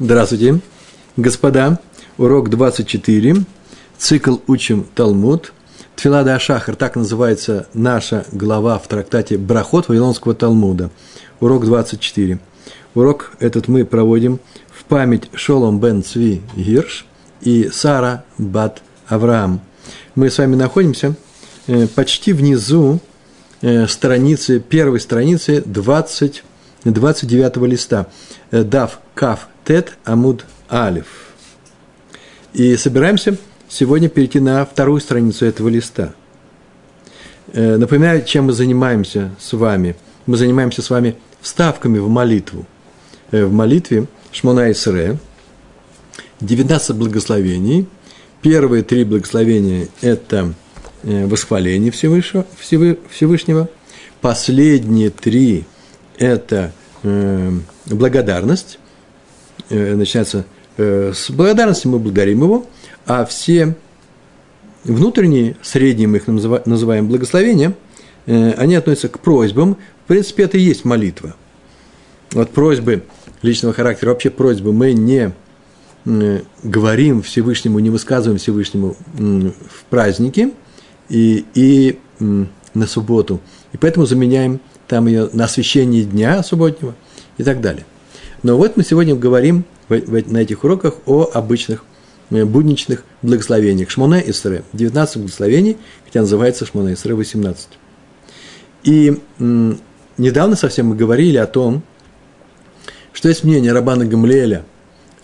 Здравствуйте, господа. Урок 24. Цикл «Учим Талмуд». Тфилада Ашахар, так называется наша глава в трактате «Брахот» Вавилонского Талмуда. Урок 24. Урок этот мы проводим в память Шолом бен Цви Гирш и Сара бат Авраам. Мы с вами находимся э, почти внизу э, страницы, первой страницы 20, 29 листа. Э, Дав Кав Тет Амуд Алиф. И собираемся сегодня перейти на вторую страницу этого листа. Э, напоминаю, чем мы занимаемся с вами. Мы занимаемся с вами вставками в молитву. Э, в молитве Шмона Исре 19 благословений. Первые три благословения – это э, восхваление Всевышнего, Всевышнего. Последние три – это благодарность. Э, начинается э, с благодарности, мы благодарим его, а все внутренние, средние мы их называем благословения, э, они относятся к просьбам. В принципе, это и есть молитва. Вот просьбы личного характера, вообще просьбы мы не говорим Всевышнему, не высказываем Всевышнему в праздники и, и на субботу. И поэтому заменяем там ее на освящение дня субботнего и так далее – но вот мы сегодня говорим на этих уроках о обычных э, будничных благословениях. Шмоне Исре, 19 благословений, хотя называется Шмоне Исре 18. И недавно совсем мы говорили о том, что есть мнение Рабана Гамлеля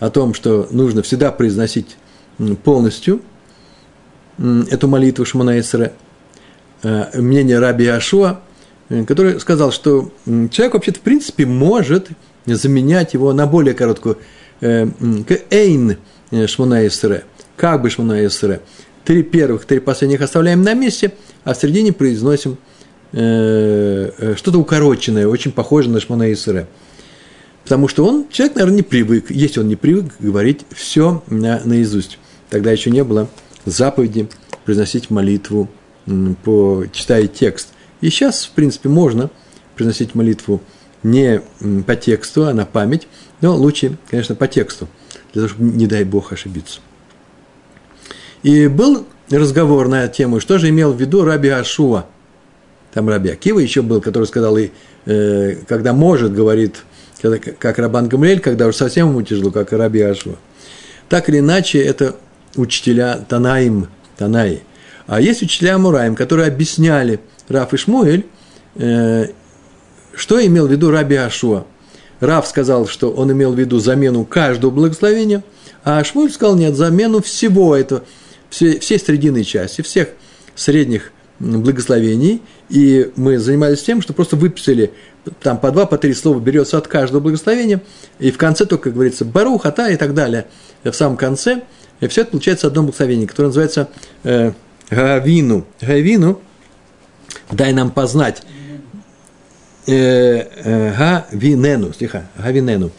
о том, что нужно всегда произносить полностью эту молитву Шмона Исре. Э, мнение Раби Ашуа, э, который сказал, что человек вообще-то в принципе может заменять его на более короткую э, эйн э, шмона эсре, как бы шмона эсре. Три первых, три последних оставляем на месте, а в середине произносим э, что-то укороченное, очень похожее на шмона эсре. Потому что он, человек, наверное, не привык, если он не привык говорить все на, наизусть. Тогда еще не было заповеди произносить молитву, по, читая текст. И сейчас, в принципе, можно произносить молитву не по тексту, а на память, но лучше, конечно, по тексту, для того, чтобы, не дай бог, ошибиться. И был разговор на эту тему, что же имел в виду Раби Ашуа. Там Раби Акива еще был, который сказал, и, э, когда может, говорит, когда, как Рабан Гамлель, когда уж совсем ему тяжело, как Раби Ашуа. Так или иначе, это учителя Танаим, Танаи. А есть учителя Мураим, которые объясняли Раф и Шмуэль, э, что имел в виду Раби Ашуа? Рав сказал, что он имел в виду замену каждого благословения, а Шмуль сказал, нет, замену всего этого, всей, всей срединной части, всех средних благословений, и мы занимались тем, что просто выписали там по два, по три слова берется от каждого благословения, и в конце только, как говорится, барух, ата и так далее, в самом конце, и все это получается одно благословение, которое называется э, Гавину. Гавину, дай нам познать Гавинену, стиха, Гавинену.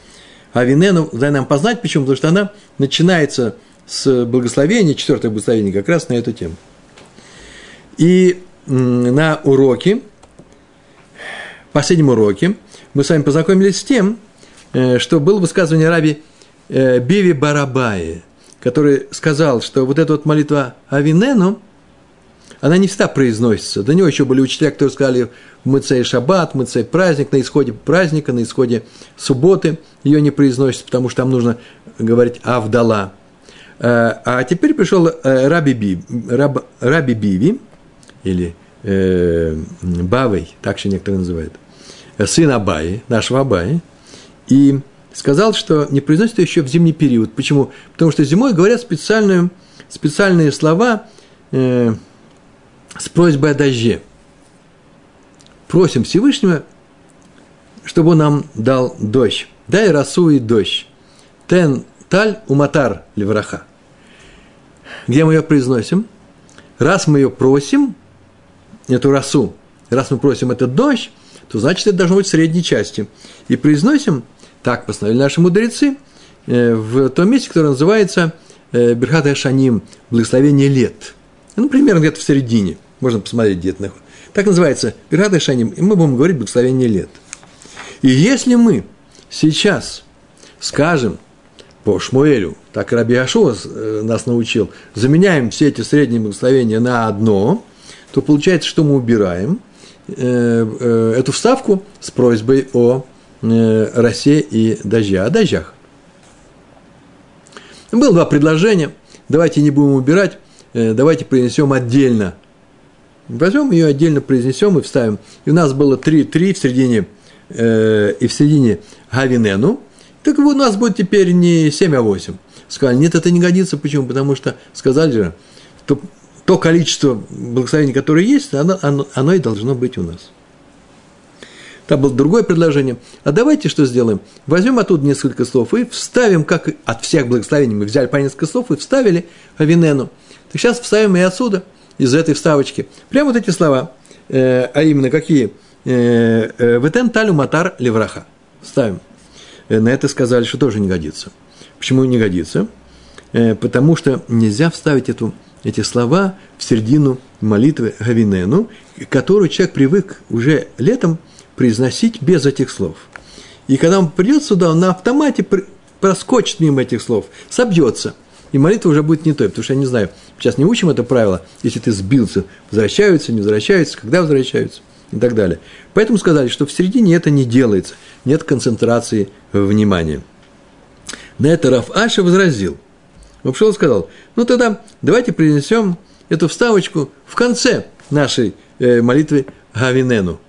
Гавинену, дай нам познать, почему, потому что она начинается с благословения, четвертое благословение как раз на эту тему. И на уроке, последнем уроке, мы с вами познакомились с тем, э, что было высказывание раби Биви Барабаи, который сказал, что вот эта вот молитва Авинену, она не всегда произносится. До него еще были учителя, которые сказали в Мыцей Шаббат, Мыцей праздник, на исходе праздника, на исходе субботы ее не произносится, потому что там нужно говорить Авдала. Э, а теперь пришел э, Раби, Би, Раб, Раби Биви, или э, Бавой, так еще некоторые называют, сын Абаи, нашего Абаи, и сказал, что не произносится еще в зимний период. Почему? Потому что зимой говорят специальные, специальные слова, э, с просьбой о дожде. Просим Всевышнего, чтобы он нам дал дождь. Дай росу и дождь. Тен таль уматар левраха. Где мы ее произносим? Раз мы ее просим, эту росу, раз мы просим этот дождь, то значит это должно быть в средней части. И произносим, так постановили наши мудрецы, э, в том месте, которое называется э, Берхат Шаним, благословение лет. Ну, примерно где-то в середине. Можно посмотреть, где это находится. Так называется Пираты Шаним, и мы будем говорить благословение лет. И если мы сейчас скажем по Шмуэлю, так Раби Ашуа э, нас научил, заменяем все эти средние благословения на одно, то получается, что мы убираем э, эту вставку с просьбой о росе и дожде, о дождях. Было два предложения. Давайте не будем убирать, давайте принесем отдельно. Возьмем ее отдельно, произнесем и вставим. И у нас было три, три в середине, э, и в середине Гавинену. Так у нас будет теперь не 7, а 8. Сказали, нет, это не годится. Почему? Потому что сказали же, что то количество благословений, которое есть, оно, оно, оно и должно быть у нас. Там было другое предложение. А давайте что сделаем? Возьмем оттуда несколько слов и вставим, как от всех благословений мы взяли по несколько слов и вставили Авинену. Так сейчас вставим и отсюда, из этой вставочки. Прямо вот эти слова. Э, а именно какие? Э, э, Ветен талю матар левраха. Ставим. Э, на это сказали, что тоже не годится. Почему не годится? Потому что нельзя вставить эту, эти слова в середину молитвы Гавинену, которую человек привык уже летом произносить без этих слов. И когда он придет сюда, он на автомате проскочит мимо этих слов, собьется. И молитва уже будет не той, потому что я не знаю, сейчас не учим это правило, если ты сбился, возвращаются, не возвращаются, когда возвращаются и так далее. Поэтому сказали, что в середине это не делается, нет концентрации внимания. На это Раф Аша возразил. Он пришел и сказал, ну тогда давайте принесем эту вставочку в конце нашей э, молитвы Гавинену.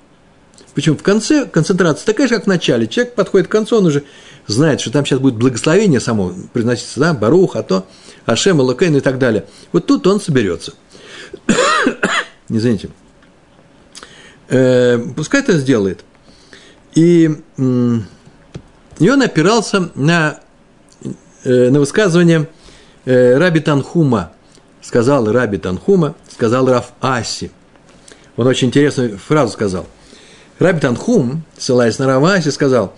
Причем в конце концентрация такая же, как в начале. Человек подходит к концу, он уже знает, что там сейчас будет благословение само произноситься, да, Барух, а то Ашем, Элокейн и так далее. Вот тут он соберется. Извините. Э, пускай это сделает. И, и он опирался на, э, на высказывание э, Раби Танхума. Сказал Раби Танхума, сказал Раф Аси. Он очень интересную фразу сказал. Раби Танхум, ссылаясь на Раваси, сказал,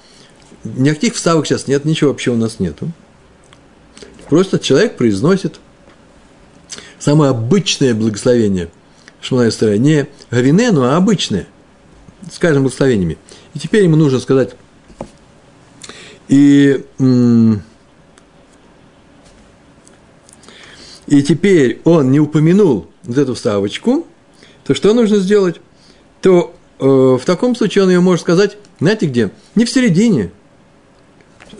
никаких вставок сейчас нет, ничего вообще у нас нету. Просто человек произносит самое обычное благословение Шмалая Стара, не Гавинену, а обычное, скажем, благословениями. И теперь ему нужно сказать, и, и теперь он не упомянул вот эту вставочку, то что нужно сделать? То в таком случае он ее может сказать, знаете где? Не в середине.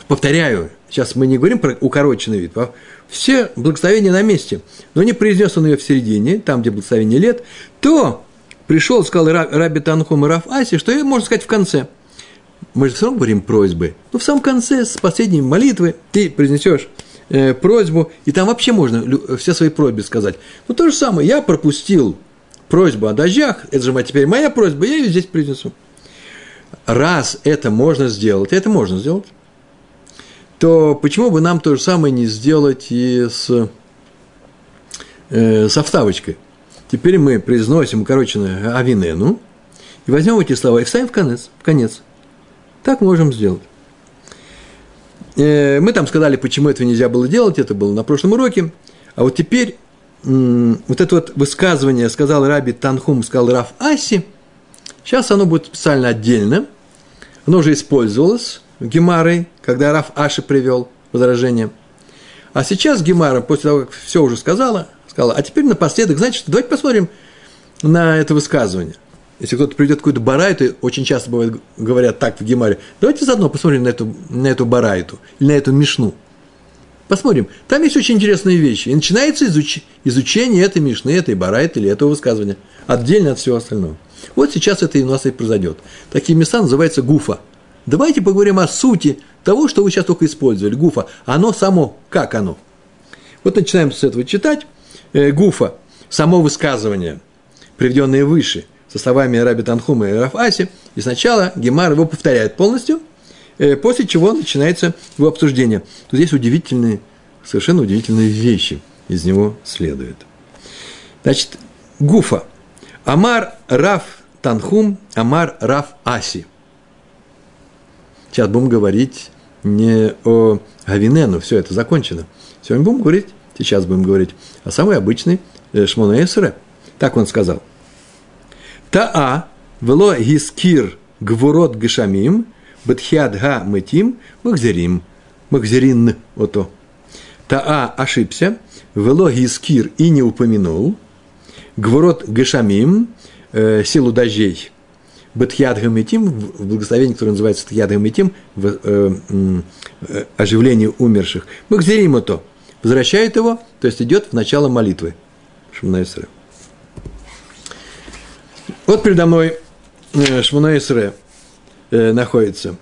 Повторяю, сейчас мы не говорим про укороченный вид, а все благословения на месте. Но не произнес он ее в середине, там, где благословение лет, то пришел, сказал Раби Танхум и Раф Аси, что ее можно сказать в конце. Мы же все равно говорим просьбы. Но в самом конце, с последней молитвы, ты произнесешь э, просьбу, и там вообще можно все свои просьбы сказать. Но то же самое, я пропустил просьбу о дождях, это же теперь моя просьба, я ее здесь принесу. Раз это можно сделать, это можно сделать, то почему бы нам то же самое не сделать и с, э, со вставочкой? Теперь мы произносим укороченное авинену, и возьмем эти слова и вставим в конец. В конец. Так можем сделать. Э, мы там сказали, почему этого нельзя было делать, это было на прошлом уроке. А вот теперь вот это вот высказывание сказал Раби Танхум, сказал Раф Аси, сейчас оно будет специально отдельно, оно уже использовалось Гемарой, когда Раф Аши привел возражение. А сейчас Гемара, после того, как все уже сказала, сказала, а теперь напоследок, что, давайте посмотрим на это высказывание. Если кто-то придет какую-то барайту, очень часто бывает, говорят так в Гемаре, давайте заодно посмотрим на эту, на эту барайту или на эту мишну – Посмотрим. Там есть очень интересные вещи. И начинается изуч... изучение этой Мишны, этой Барайт или этого высказывания. Отдельно от всего остального. Вот сейчас это и у нас и произойдет. Такие места называются гуфа. Давайте поговорим о сути того, что вы сейчас только использовали. Гуфа. Оно само, как оно? Вот начинаем с этого читать. Э, гуфа. Само высказывание, приведенное выше, со словами Раби Танхума и Рафаси. И сначала Гемар его повторяет полностью – после чего начинается его обсуждение. Здесь удивительные, совершенно удивительные вещи из него следуют. Значит, Гуфа. Амар Раф Танхум, Амар Раф Аси. Сейчас будем говорить не о Гавинену, все это закончено. Сегодня будем говорить, сейчас будем говорить о самой обычной э, Шмона Эсре. Так он сказал. Таа вело гискир гвурот гешамим – Бетхиад га мытим махзерим. Махзерин ото. Таа ошибся, вело гискир и не упомянул, гворот гешамим, э, силу дождей, Бетхьяд Гамитим, в благословении, которое называется Тхьяд Гамитим, в э, э, оживлении умерших, Махзерим то возвращает его, то есть идет в начало молитвы. Шмуна Исре. Вот передо мной э, Шмуна Исре э, находится.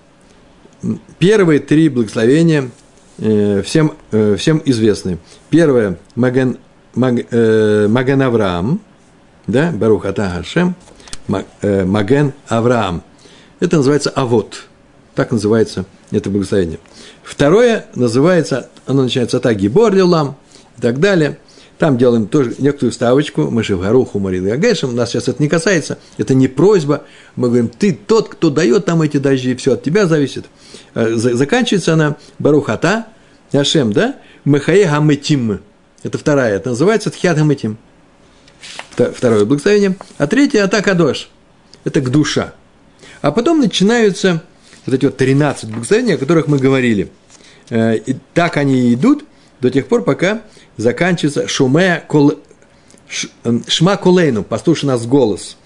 Первые три благословения э, всем, э, всем известны. Первое – Маген, Маг, э, Маген Авраам, да, Барух Ата Хашем – Э, Маген Авраам. Это называется Авод. Так называется это благословение. Второе называется, оно начинается так, Гибор Лилам и так далее. Там делаем тоже некоторую ставочку, мы же в Гаруху Марид Гагешем, нас сейчас это не касается, это не просьба, мы говорим, ты тот, кто дает нам эти дожди, все от тебя зависит. Э, заканчивается она Барухата, Яшем, да? Мехае Гаметим. Это вторая, это называется Тхят Гаметим второе благословение, а третье – Атакадош. Это к душа. А потом начинаются вот эти вот 13 благословений, о которых мы говорили. Э, и так они идут до тех пор, пока заканчивается шумея кол... Э, шма колейну, послушай нас голос.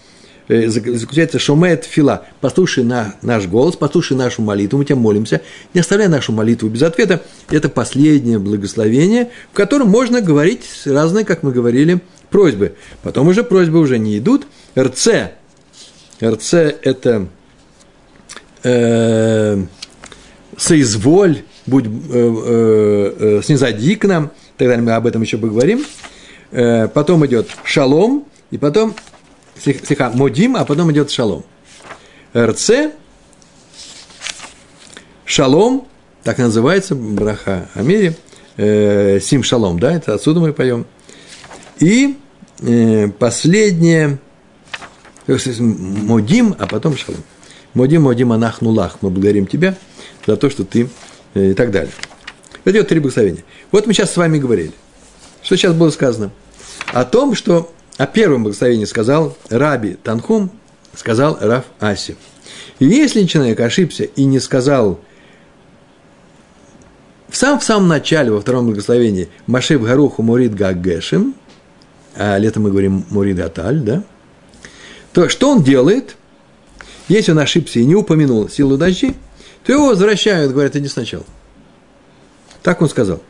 Э, заключается шумеет фила, послушай на, наш голос, послушай нашу молитву, мы тебя молимся, не оставляй нашу молитву без ответа. Это последнее благословение, в котором можно говорить разные, как мы говорили, просьбы. Потом уже просьбы уже не идут. РЦ. РЦ – это э, соизволь, будь, э, э, э, снизойди к нам, так далее, мы об этом еще поговорим. Э, потом идет шалом, и потом слегка модим, а потом идет шалом. РЦ, шалом, так называется, браха Амири, э, сим шалом, да, это отсюда мы поем – и э, последнее, Модим, а потом Шалом. Модим, Модим, Анахнулах. Мы благодарим тебя за то, что ты и так далее. Это идет три благословения. Вот мы сейчас с вами говорили. Что сейчас было сказано? О том, что о первом благословении сказал Раби Танхум, сказал Раф Аси. И если человек ошибся и не сказал в самом, в самом начале, во втором благословении, Машев Гаруху Мурид Гагешим, а летом мы говорим Муридаталь, да, то что он делает? Если он ошибся и не упомянул силу дождей, то его возвращают, говорят, иди сначала. Так он сказал.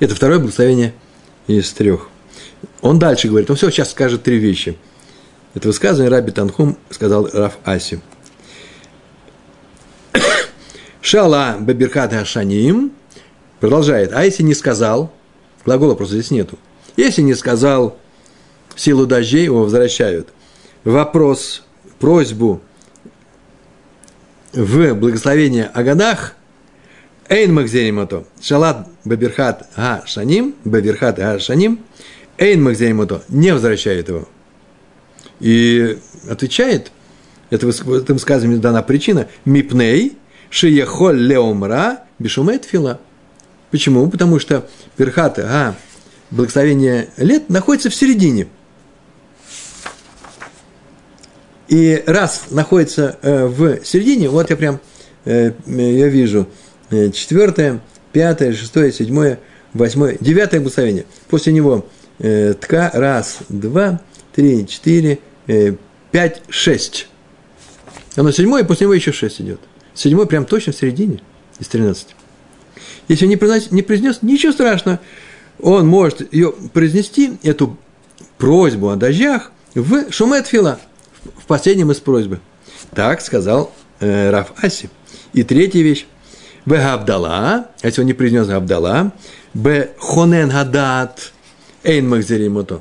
Это второе благословение из трех. Он дальше говорит, он все сейчас скажет три вещи. Это высказывание Раби Танхум сказал Раф Аси. Шала Бабирхат Хашаним продолжает. А если не сказал, глагола просто здесь нету. Если не сказал силу дождей, его возвращают. Вопрос, просьбу в благословение о годах Эйн Махзеримото. Шалат Бабирхат Га Шаним, Бабирхат Га Шаним, Эйн Махзеримото не возвращает его. И отвечает, это в этом сказании дана причина, Мипней, Шиехоль леумра бешумет фила. Почему? Потому что перхата, а, благословение лет находится в середине. И раз находится э, в середине, вот я прям, э, я вижу, э, четвертое, пятое, шестое, седьмое, восьмое, девятое благословение. После него тка, раз, два, три, четыре, пять, шесть. Оно седьмое, после него еще шесть идет. Седьмой прям точно в середине из 13. Если не, произнес, не произнес, ничего страшного. Он может ее произнести, эту просьбу о дождях, в Шуметфила, в последнем из просьбы. Так сказал э, Раф Аси. И третья вещь. Б. Габдала, а если он не произнес Габдала, Б. Хонен Гадат, Эйн Махзеримото.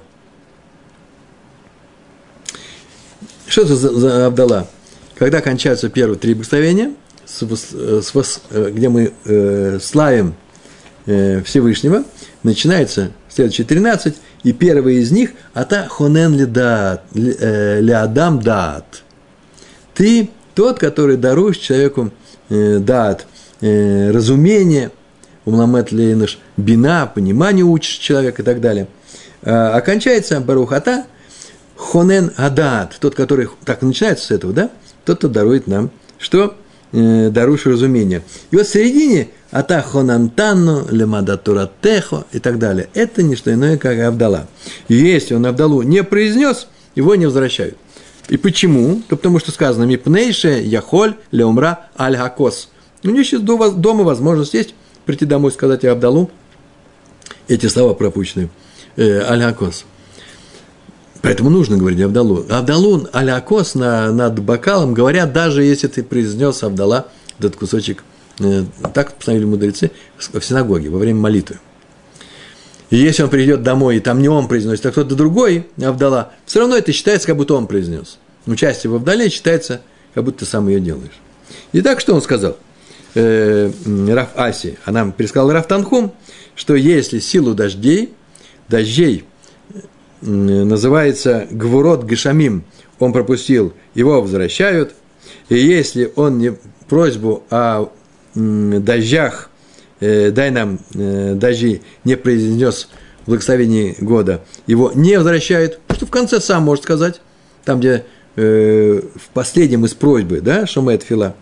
Что это за, за Абдала? Когда кончаются первые три благословения, с, с, э, где мы э, славим э, Всевышнего, начинается следующие 13, и первый из них – ата хонен ли дат, ли адам дат. Ты тот, который даруешь человеку э, дат, э, разумение, умламет лейныш, бина, понимание учишь человека и так далее. А, окончается барухата, Хонен Адат, тот, который так начинается с этого, да? Тот, кто дарует нам, что? Э, даруешь разумение. И вот в середине Ата Хонантанну, Лемада Туратехо и так далее. Это не что иное, как Авдала. Если он Авдалу не произнес, его не возвращают. И почему? То потому что сказано «Мипнейше Яхоль Леумра Аль Хакос». У него сейчас дома возможность есть прийти домой и сказать Абдалу эти слова пропущенные. Э, Аль Хакос. Поэтому нужно говорить Авдалу. Авдалу алякос на, над бокалом говорят, даже если ты произнес Авдала этот кусочек, э, так постановили мудрецы в синагоге во время молитвы. И если он придет домой, и там не он произносит, а кто-то другой, Авдала, все равно это считается, как будто он произнес. Участие в Авдале считается, как будто ты сам ее делаешь. Итак, что он сказал? Э, Раф Аси, а нам пересказал Раф Танхум, что если силу дождей, дождей называется Гвурот Гешамим, он пропустил, его возвращают. И если он не просьбу о дождях, э, дай нам э, дожди, не произнес в благословении года, его не возвращают, что в конце сам может сказать, там, где э, в последнем из просьбы, да, Шумет Фила.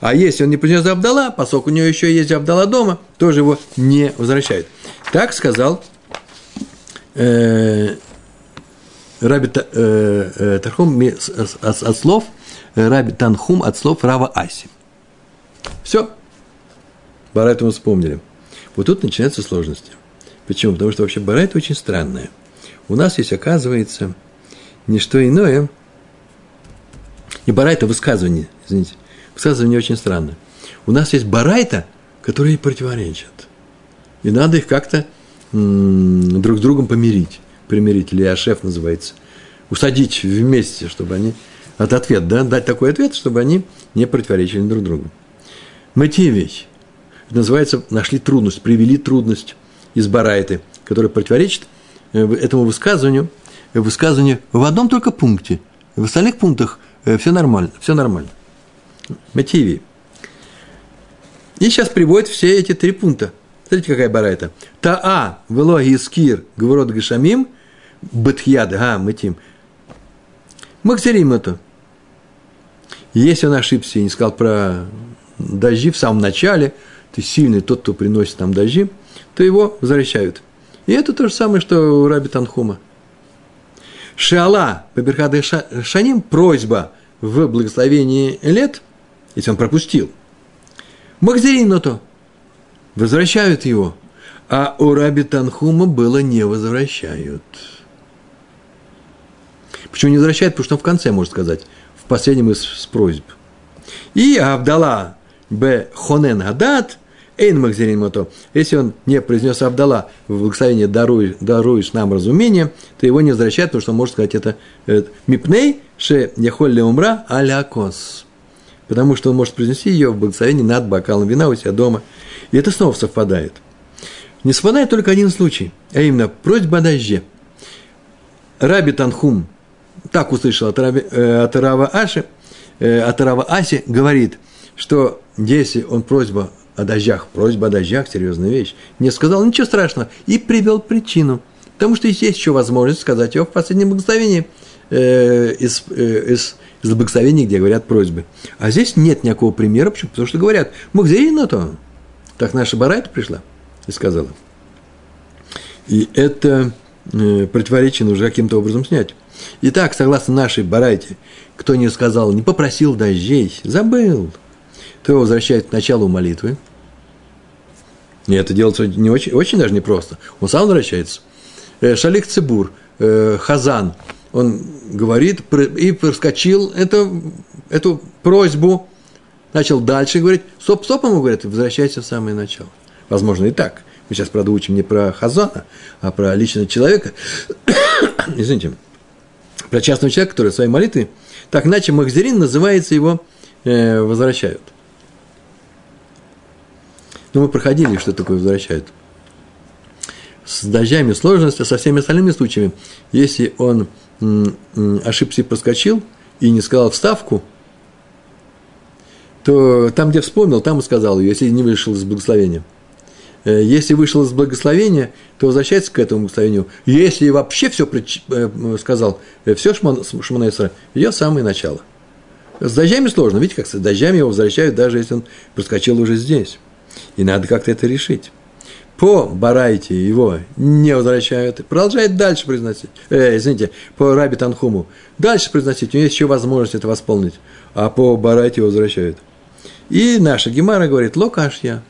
А если он не принес Абдала, поскольку у него еще есть Абдала дома, тоже его не возвращают. Так сказал Раби э, э, Тархум от, слов э, Раби Танхум от слов Рава Аси. Все. Барайту мы вспомнили. Вот тут начинаются сложности. Почему? Потому что вообще Барайт очень странная. У нас есть, оказывается, не что иное, не Барайта, высказывание, извините. Высказывание очень странное. У нас есть Барайта, которые противоречат. И надо их как-то друг с другом помирить примирить, или Ашеф называется, усадить вместе, чтобы они, от ответ, да, дать такой ответ, чтобы они не противоречили друг другу. Мотивич, это называется, нашли трудность, привели трудность из Барайты, которая противоречит э, этому высказыванию, э, высказыванию в одном только пункте. В остальных пунктах э, все нормально, все нормально. Мотиви. И сейчас приводит все эти три пункта. Смотрите, какая барайта. Таа, вело гискир, говорот гашамим, Бетхьяд, га, мытим. Максерим это. Если он ошибся и не сказал про дожди в самом начале, ты сильный тот, кто приносит там дожди, то его возвращают. И это то же самое, что у Раби Танхума. Шиала, Паберхады Шаним, просьба в благословении лет, если он пропустил. Махзерин то возвращают его, а у Раби Танхума было не возвращают. Почему не возвращает? Потому что он в конце может сказать, в последнем из, из просьб. И Абдала б хонен гадат, эйн махзерин мото. Если он не произнес Абдала в благословении даруй, даруешь нам разумение, то его не возвращает, потому что он может сказать это э, мипней ше яхоль ле умра алякос. Потому что он может произнести ее в благословении над бокалом вина у себя дома. И это снова совпадает. Не совпадает только один случай, а именно просьба о дожде. Раби Танхум так услышал от, Раби, э, от Рава Аши, э, от Рава Аси, говорит, что если он просьба о дождях, просьба о дождях, серьезная вещь, не сказал ничего страшного и привел причину. Потому что есть еще возможность сказать его в последнем благословении э, из, э, из, из благословений, где говорят просьбы. А здесь нет никакого примера. Почему? Потому что говорят, Мухзерина то. Так наша Барайта пришла и сказала. И это э, противоречие нужно каким-то образом снять. Итак, согласно нашей барайте, кто не сказал, не попросил дождей, забыл, то его возвращает к началу молитвы. И это делается не очень, очень даже непросто. Он сам возвращается. Э, Шалик Цибур, э, Хазан, он говорит и проскочил эту, эту просьбу, начал дальше говорить, стоп, стоп, ему говорят, возвращайся в самое начало. Возможно, и так. Мы сейчас, правда, учим не про Хазана, а про личного человека. Извините про частного человека, который своей молитвой, так иначе Махзерин называется его э, возвращают. Но мы проходили, что такое возвращают. С дождями сложность, а со всеми остальными случаями, если он м, м, ошибся и проскочил и не сказал вставку, то там, где вспомнил, там и сказал ее, если не вышел из благословения. Э, если вышел из благословения, то возвращается к этому благословению. Если вообще все э, сказал, э, все Шманесра, ее самое начало. С дождями сложно. Видите, как с дождями его возвращают, даже если он проскочил уже здесь. И надо как-то это решить. По Барайте его не возвращают. Продолжает дальше произносить. Э, извините, по Раби Танхуму. Дальше произносить. У него есть еще возможность это восполнить. А по Барайте его возвращают. И наша Гемара говорит, локашья.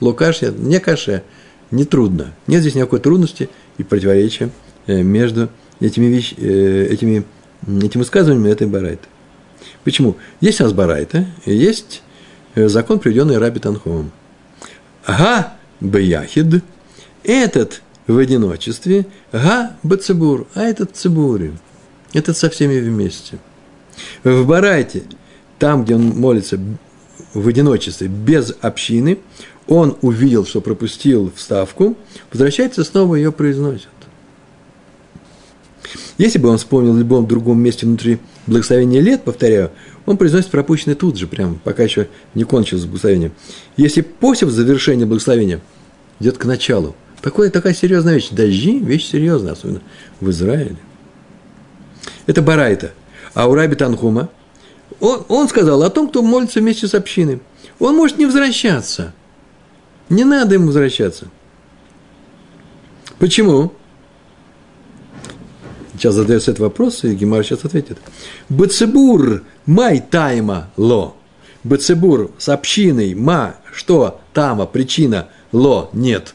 Лукашья не каше, не трудно. Нет здесь никакой трудности и противоречия э, между этими, вещ, э, этими, этими высказываниями этой барайты. Почему? Есть у нас барайта, и есть э, закон, приведенный Раби Танхомом. Ага, бияхид, этот в одиночестве, га бацебур, а этот цибури, этот со всеми вместе. В барайте, там, где он молится в одиночестве, без общины, он увидел, что пропустил вставку, возвращается снова ее произносит. Если бы он вспомнил в любом другом месте внутри благословения лет, повторяю, он произносит пропущенный тут же, прям, пока еще не кончилось благословение. Если после завершения благословения идет к началу, такое, такая серьезная вещь. Дожди – вещь серьезная, особенно в Израиле. Это Барайта. А у Раби Танхума он, он сказал о том, кто молится вместе с общиной. Он может не возвращаться. Не надо ему возвращаться. Почему? Сейчас задается этот вопрос, и Гемар сейчас ответит. Бацебур май тайма ло. Бацебур с общиной ма, что тама, причина ло, нет.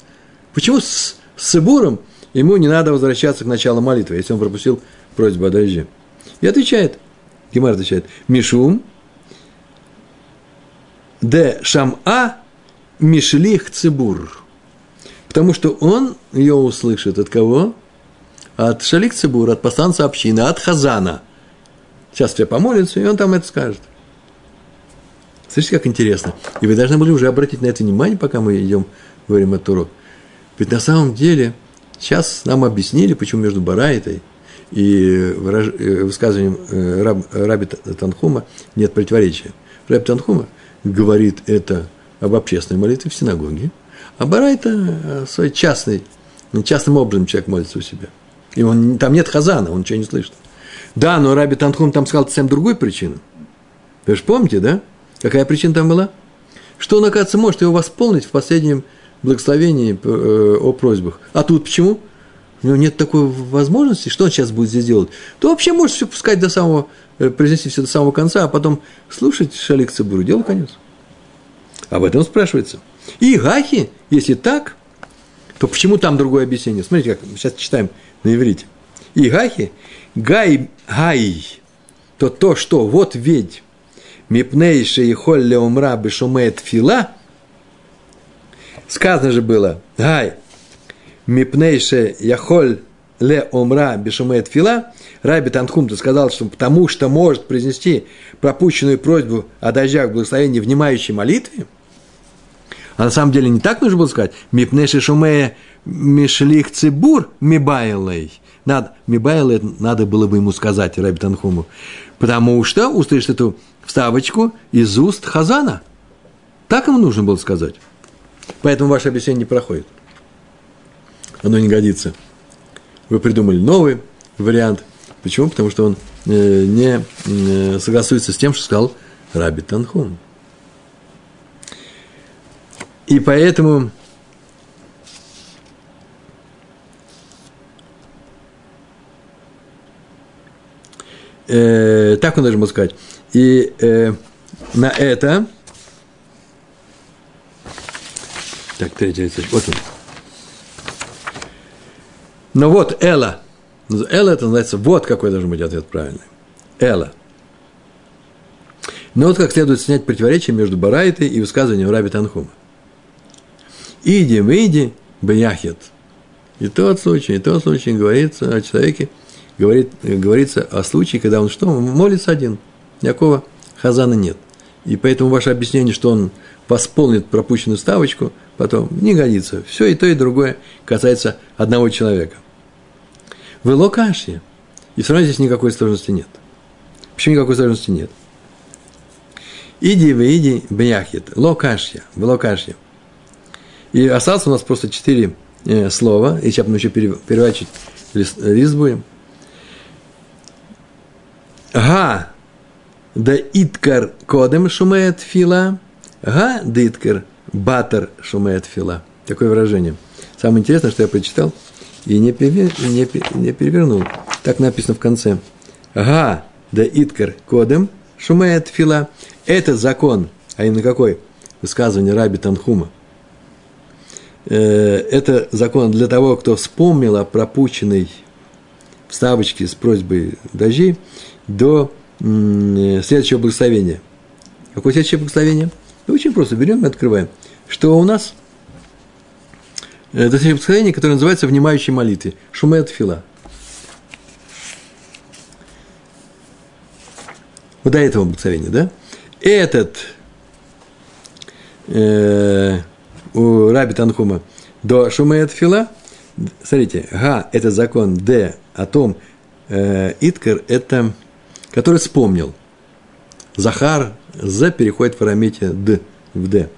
Почему с, с Цибуром ему не надо возвращаться к началу молитвы, если он пропустил просьбу о дожде? И отвечает, Гемар отвечает, Мишум, де шам-а мишлих цибур. Потому что он ее услышит от кого? от Шалик Цибур, от посланца общины, от Хазана. Сейчас все помолятся, и он там это скажет. Слышите, как интересно. И вы должны были уже обратить на это внимание, пока мы идем, говорим этот урок. Ведь на самом деле, сейчас нам объяснили, почему между Барайтой и высказыванием э, Раб, Раби Танхума нет противоречия. Раби Танхума говорит это об общественной молитве в синагоге, а Барайта э, свой частный, частным образом человек молится у себя – и он, там нет хазана, он ничего не слышит. Да, но Раби Танхум там сказал совсем другую причину. Вы же помните, да? Какая причина там была? Что он, оказывается, может его восполнить в последнем благословении э, о просьбах. А тут почему? У него нет такой возможности, что он сейчас будет здесь делать? То вообще может все пускать до самого, э, произнести все до самого конца, а потом слушать Шалик Цибуру, дело конец. Об этом спрашивается. И Гахи, если так, то почему там другое объяснение? Смотрите, как сейчас читаем на иврите. И гахи, гай, гай, то то, что вот ведь, мипнейше и холле умра бешумеет фила, сказано же было, гай, мипнейше яхоль ле омра бешумеет фила, Раби Танхум ты сказал, что потому что может произнести пропущенную просьбу о дождях благословения внимающей молитве, а на самом деле не так нужно было сказать. Мипнеши шумея мишлих цибур мибайлей. Надо, мибайлей надо было бы ему сказать, Раби Танхуму. Потому что услышит эту вставочку из уст Хазана. Так ему нужно было сказать. Поэтому ваше объяснение не проходит. Оно не годится. Вы придумали новый вариант. Почему? Потому что он э, не э, согласуется с тем, что сказал Раби Танхум. И поэтому э, так он должен был сказать. И э, на это так, листочек, вот он. Но вот Эла. Эла это называется, вот какой должен быть ответ правильный. Эла. Но вот как следует снять противоречие между Барайтой и высказыванием Раби Танхума. Иди, выйди, бяхет. И тот случай, и тот случай говорится о человеке, говорит, говорится о случае, когда он что? Молится один. Никакого хазана нет. И поэтому ваше объяснение, что он восполнит пропущенную ставочку, потом не годится. Все и то, и другое касается одного человека. Вы локашья. И все равно здесь никакой сложности нет. Почему никакой сложности нет? Иди, выйди, бяхет. Локашья. Вы локашья. И осталось у нас просто четыре э, слова. И сейчас мы еще переворачивать лист, лист будем. Га да иткар кодем шумеет фила. Га да иткар батер шумеет фила. Такое выражение. Самое интересное, что я прочитал и не, перевер, не, не перевернул. Так написано в конце. Га да иткар кодем шумеет фила. Этот закон, а именно какой? Высказывание Раби Танхума. Э, это закон для того, кто вспомнил о пропущенной вставочке с просьбой дождей до следующего благословения. Какое следующее благословение? Ну, очень просто. Берем и открываем. Что у нас? Это следующее благословение, которое называется «Внимающей молитве». Шумет фила. Вот до этого благословения, да? Этот э, у Раби Танхума до Шумеет Фила, смотрите, Га – это закон, Д – о том, э, Иткар – это, который вспомнил. Захар, З переходит в арамите Д, в Д.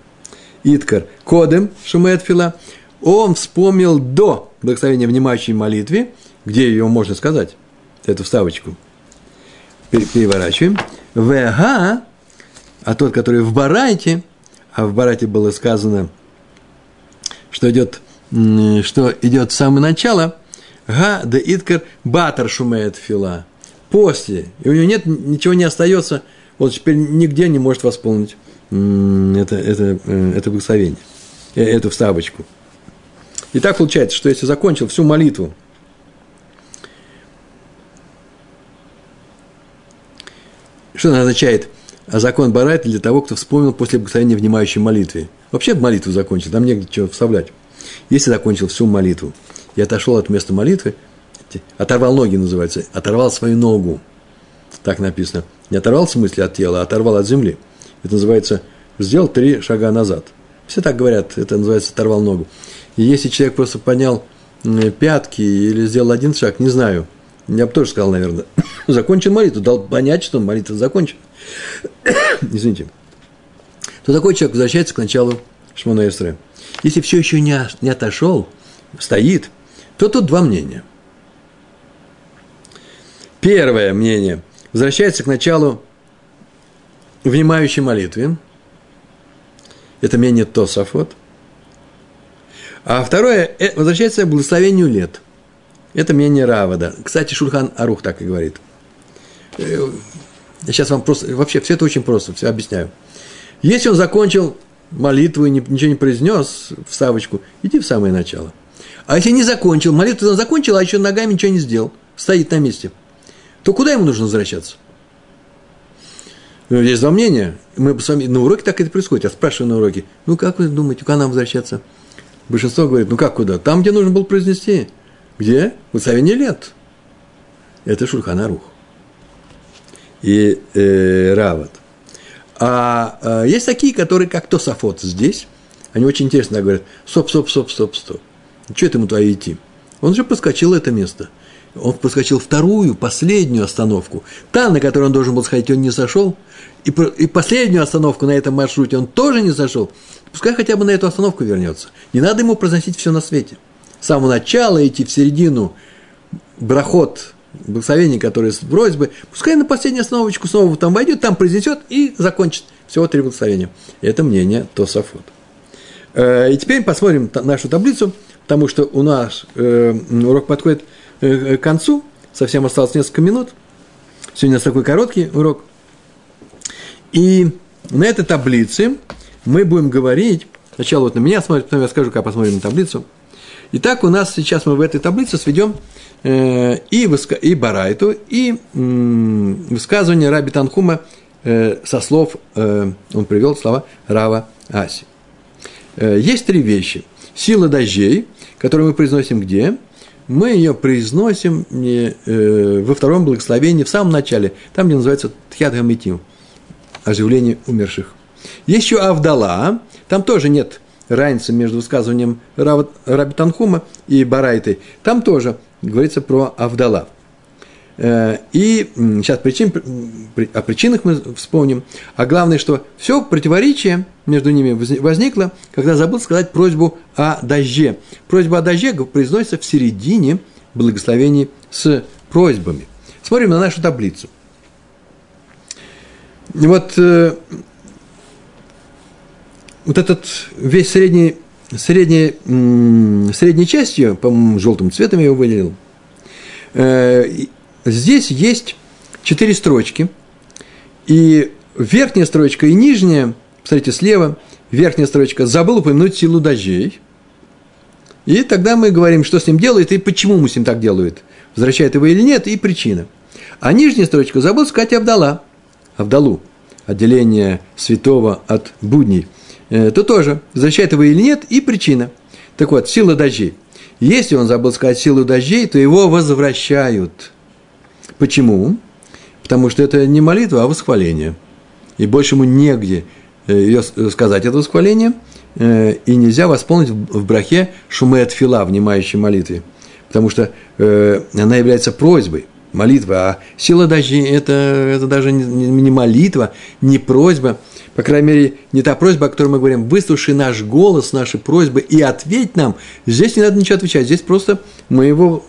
Иткар – Кодем Шумеет Фила, он вспомнил до благословения внимающей молитве, где ее можно сказать, эту вставочку. Переворачиваем. ВГ, а тот, который в Барайте, а в Барате было сказано – что идет, что идет с самого начала, га да иткар батар шумеет фила. После. И у него нет, ничего не остается, вот теперь нигде не может восполнить это, это, э, это благословение, э, эту вставочку. И так получается, что если закончил всю молитву, что это означает? Закон Барайт для того, кто вспомнил после благословения внимающей молитве. Вообще молитву закончил, там негде чего вставлять. Если закончил всю молитву и отошел от места молитвы, оторвал ноги называется, оторвал свою ногу, так написано. Не оторвал в смысле от тела, а оторвал от земли. Это называется, сделал три шага назад. Все так говорят, это называется оторвал ногу. И если человек просто поднял пятки или сделал один шаг, не знаю, я бы тоже сказал, наверное, закончил молитву, дал понять, что молитва закончена. Извините то такой человек возвращается к началу Шмона Эсре. Если все еще не, не отошел, стоит, то тут два мнения. Первое мнение возвращается к началу внимающей молитвы. Это мнение Тосафот. А второе э, возвращается к благословению лет. Это мнение Равада. Кстати, Шульхан Арух так и говорит. Э, я сейчас вам просто... Вообще, все это очень просто, все объясняю. Если он закончил молитву и ничего не произнес, вставочку, иди в самое начало. А если не закончил, молитву он закончил, а еще ногами ничего не сделал, стоит на месте, то куда ему нужно возвращаться? Ну, есть два мнения. Мы с вами на уроке так это происходит. Я спрашиваю на уроке, ну как вы думаете, куда нам возвращаться? Большинство говорит, ну как куда? Там, где нужно было произнести. Где? В Савине лет. Это Шульханарух. И э, Рават – а, а есть такие, которые, как Тософот здесь, они очень интересно говорят, стоп, стоп, стоп, стоп, стоп. Что это ему туда идти? Он же проскочил это место. Он проскочил вторую, последнюю остановку. Та, на которую он должен был сходить, он не сошел. И, и последнюю остановку на этом маршруте он тоже не сошел. Пускай хотя бы на эту остановку вернется. Не надо ему произносить все на свете. С самого начала идти в середину брахот благословение, которое с просьбы, пускай на последнюю остановочку снова там войдет, там произнесет и закончит. Всего три благословения. Это мнение Тософот. Э, и теперь посмотрим нашу таблицу, потому что у нас э, урок подходит э, к концу, совсем осталось несколько минут. Сегодня у нас такой короткий урок. И на этой таблице мы будем говорить, сначала вот на меня смотрит, потом я скажу, как посмотрим на таблицу. Итак, у нас сейчас мы в этой таблице сведем Э, и, и Барайту, и высказывание Раби Танхума э, со слов, э, он привел слова Рава Аси. Есть три вещи. Сила дождей, которую мы произносим где? Мы ее произносим во втором благословении, в самом начале, там, где называется Тхят Гамитим, оживление умерших. Есть еще Авдала, там тоже нет разницы между высказыванием Раби Танхума и Барайтой. Там тоже говорится про Авдала. Э, и сейчас причин, о причинах мы вспомним. А главное, что все противоречие между ними возникло, когда забыл сказать просьбу о дожде. Просьба о дожде произносится в середине благословений с просьбами. Смотрим на нашу таблицу. Вот, э, вот этот весь средний, средний, средней частью, по-моему, желтым цветом я его выделил, э, здесь есть четыре строчки, и верхняя строчка и нижняя, посмотрите, слева, верхняя строчка забыл упомянуть силу дождей. И тогда мы говорим, что с ним делает и почему мы с ним так делают. Возвращает его или нет, и причина. А нижняя строчка забыл сказать Авдала. Авдалу. Отделение святого от будней. Э, то тоже возвращает его или нет, и причина. Так вот, сила дождей. Если он забыл сказать силу дождей, то его возвращают – Почему? Потому что это не молитва, а восхваление. И больше ему негде э, ее сказать, это восхваление, э, и нельзя восполнить в брахе шумет фила, внимающей молитве. Потому что э, она является просьбой, молитва, а сила дождей это, это даже не молитва, не просьба, по крайней мере, не та просьба, о которой мы говорим, выслушай наш голос, наши просьбы и ответь нам. Здесь не надо ничего отвечать, здесь просто мы его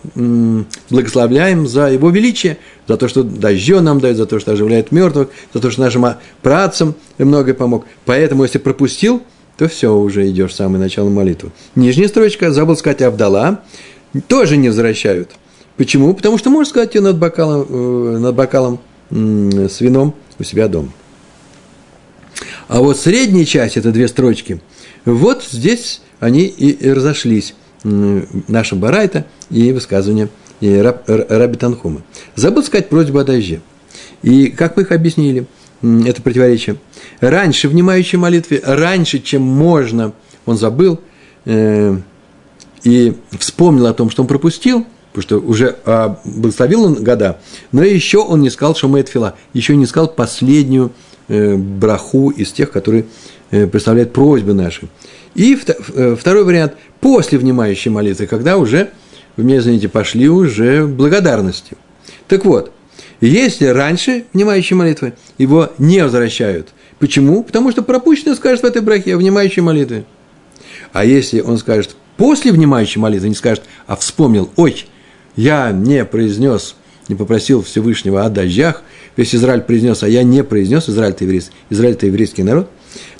благословляем за его величие, за то, что дождем нам дает, за то, что оживляет мертвых, за то, что нашим працам многое помог. Поэтому, если пропустил, то все, уже идешь в самое начало молитвы. Нижняя строчка, забыл сказать Авдала, тоже не возвращают. Почему? Потому что можешь сказать ее над бокалом, э, над бокалом с вином у себя дома. А вот средняя часть, это две строчки, вот здесь они и разошлись. Наша Барайта и высказывание и Раб, Раби Танхума. Забыл сказать просьбу о дожде. И как мы их объяснили, это противоречие. Раньше, внимающей молитве, раньше, чем можно, он забыл э, и вспомнил о том, что он пропустил, потому что уже э, благословил он года, но еще он не сказал Шумет Фила, еще не сказал последнюю Э, браху из тех, которые э, представляют просьбы наши. И э, второй вариант – после внимающей молитвы, когда уже, вы меня извините, пошли уже благодарности. Так вот, если раньше внимающей молитвы, его не возвращают. Почему? Потому что пропущенный скажет в этой брахе внимающей молитвы. А если он скажет после внимающей молитвы, не скажет, а вспомнил, ой, я не произнес, не попросил Всевышнего о дождях, весь Израиль произнес, а я не произнес, Израиль-то еврейский, Израиль-то еврейский народ,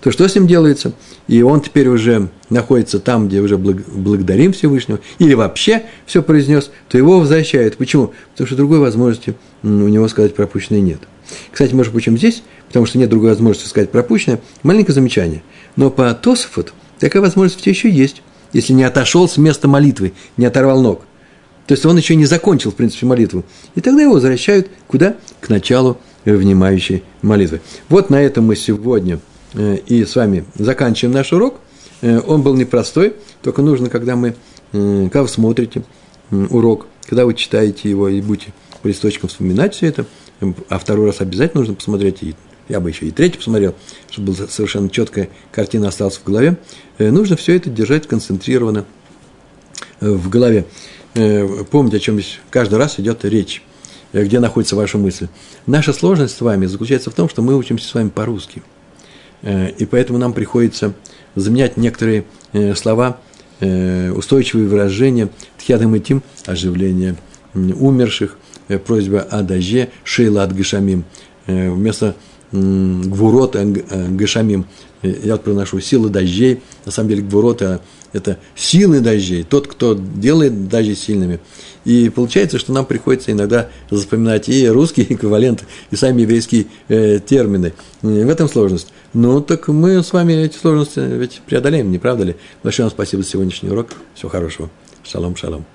то что с ним делается? И он теперь уже находится там, где уже благодарим Всевышнего, или вообще все произнес, то его возвращают. Почему? Потому что другой возможности у него сказать пропущенное нет. Кстати, может, почему здесь? Потому что нет другой возможности сказать пропущенное. Маленькое замечание. Но по Тософот такая возможность еще есть, если не отошел с места молитвы, не оторвал ног. То есть он еще не закончил, в принципе, молитву. И тогда его возвращают куда? К началу внимающей молитвы. Вот на этом мы сегодня э, и с вами заканчиваем наш урок. Э, он был непростой, только нужно, когда мы, э, когда вы смотрите урок, когда вы читаете его и будете по листочкам вспоминать все это, а второй раз обязательно нужно посмотреть, и я бы еще и третий посмотрел, чтобы была совершенно четкая картина осталась в голове, нужно все это держать концентрированно в голове. Э, помните, о чем каждый раз идет речь, э, где находится ваша мысль. Наша сложность с вами заключается в том, что мы учимся с вами по-русски. Э, и поэтому нам приходится заменять некоторые слова, устойчивые выражения, тхядам и тим, оживление умерших, просьба о дожде, шейла от гашамим, вместо гвурот гашамим, я вот проношу силы дождей, на самом деле гвурот – это силы дождей, тот, кто делает дожди сильными. И получается, что нам приходится иногда запоминать и русские эквиваленты, и сами еврейские э, термины. И в этом сложность. Ну, так мы с вами эти сложности ведь преодолеем, не правда ли? Большое вам спасибо за сегодняшний урок. Всего хорошего. Шалом, шалом.